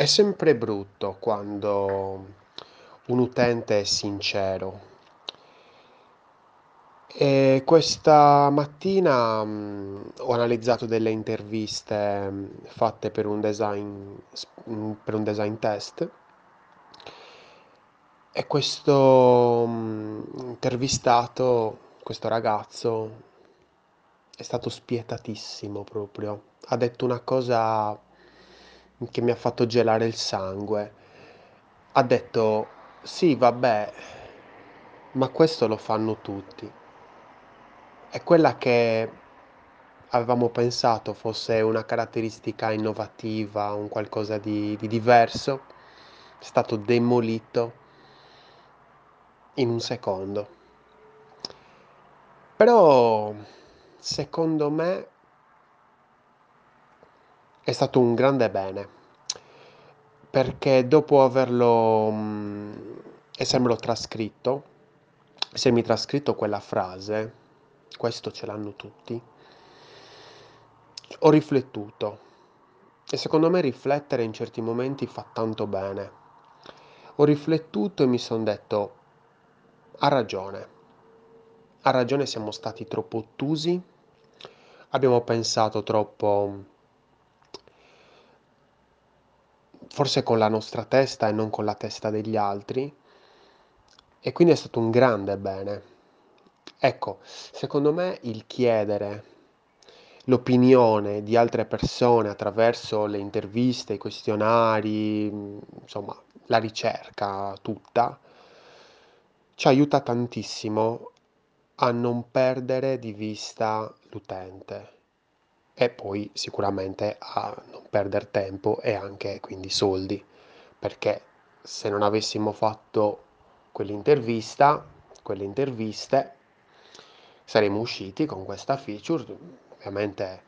È sempre brutto quando un utente è sincero. E questa mattina, mhmm, ho analizzato delle interviste, mhmm, fatte per un design mhmm, per un design test e questo, intervistato, questo ragazzo, è stato spietatissimo proprio. Ha detto una cosa che mi ha fatto gelare il sangue. Ha detto: "Sì, vabbè, ma questo lo fanno tutti". E quella che avevamo pensato fosse una caratteristica innovativa, un qualcosa di di diverso, è stato demolito in un secondo. Però secondo me è stato un grande bene, perché dopo averlo mhmm, essermelo trascritto, essermi trascritto quella frase, questo ce l'hanno tutti, ho riflettuto. E secondo me riflettere in certi momenti fa tanto bene. Ho riflettuto e mi son detto: "Ha ragione, ha ragione, siamo stati troppo ottusi, abbiamo pensato troppo forse con la nostra testa e non con la testa degli altri, e quindi è stato un grande bene". Ecco, secondo me il chiedere l'opinione di altre persone attraverso le interviste, i questionari, insomma la ricerca tutta, ci aiuta tantissimo a non perdere di vista l'utente e poi sicuramente a non perder tempo e anche quindi soldi, perché se non avessimo fatto quell'intervista, quelle interviste, saremmo usciti con questa feature, ovviamente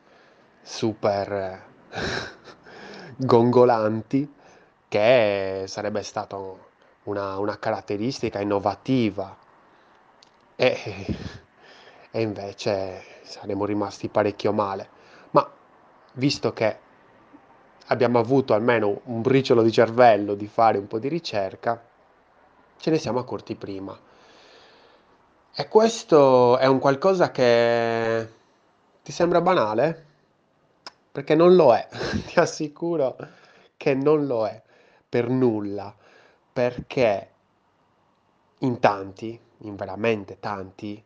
super gongolanti, che sarebbe stato una una caratteristica innovativa e e invece saremmo rimasti parecchio male. Visto che abbiamo avuto almeno un briciolo di cervello di fare un po' di ricerca, ce ne siamo accorti prima. E questo è un qualcosa che ti sembra banale? Perché non lo è, ti assicuro che non lo è per nulla, perché in tanti, in veramente tanti,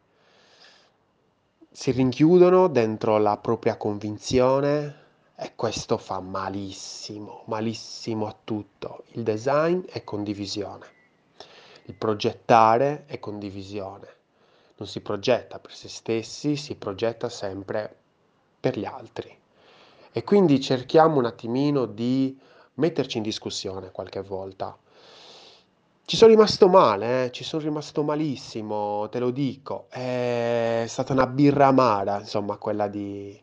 si rinchiudono dentro la propria convinzione e questo fa malissimo, malissimo a tutto. Il design è condivisione, il progettare è condivisione. Non si progetta per se stessi, si progetta sempre per gli altri. E quindi cerchiamo un attimino di metterci in discussione qualche volta. Ci sono rimasto male, eh, ci sono rimasto malissimo, te lo dico. È stata una birra amara, insomma, quella di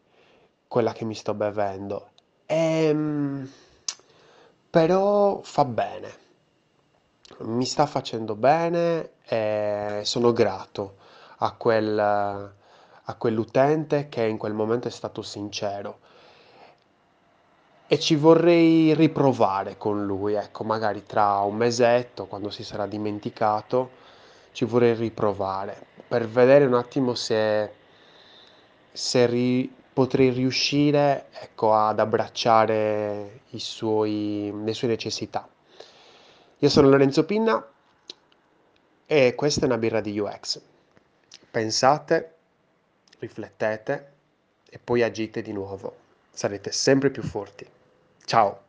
quella che mi sto bevendo. Ehm, però fa bene. Mi sta facendo bene e sono grato a quel, a quell'utente che in quel momento è stato sincero. E ci vorrei riprovare con lui, ecco, magari tra un mesetto, quando si sarà dimenticato, ci vorrei riprovare per vedere un attimo se, se ri- potrei riuscire, ecco, ad abbracciare suoi, le sue necessità. Io sono Lorenzo Pinna e questa è una birra di UX. Pensate, riflettete e poi agite di nuovo. Sarete sempre più forti. Ciao!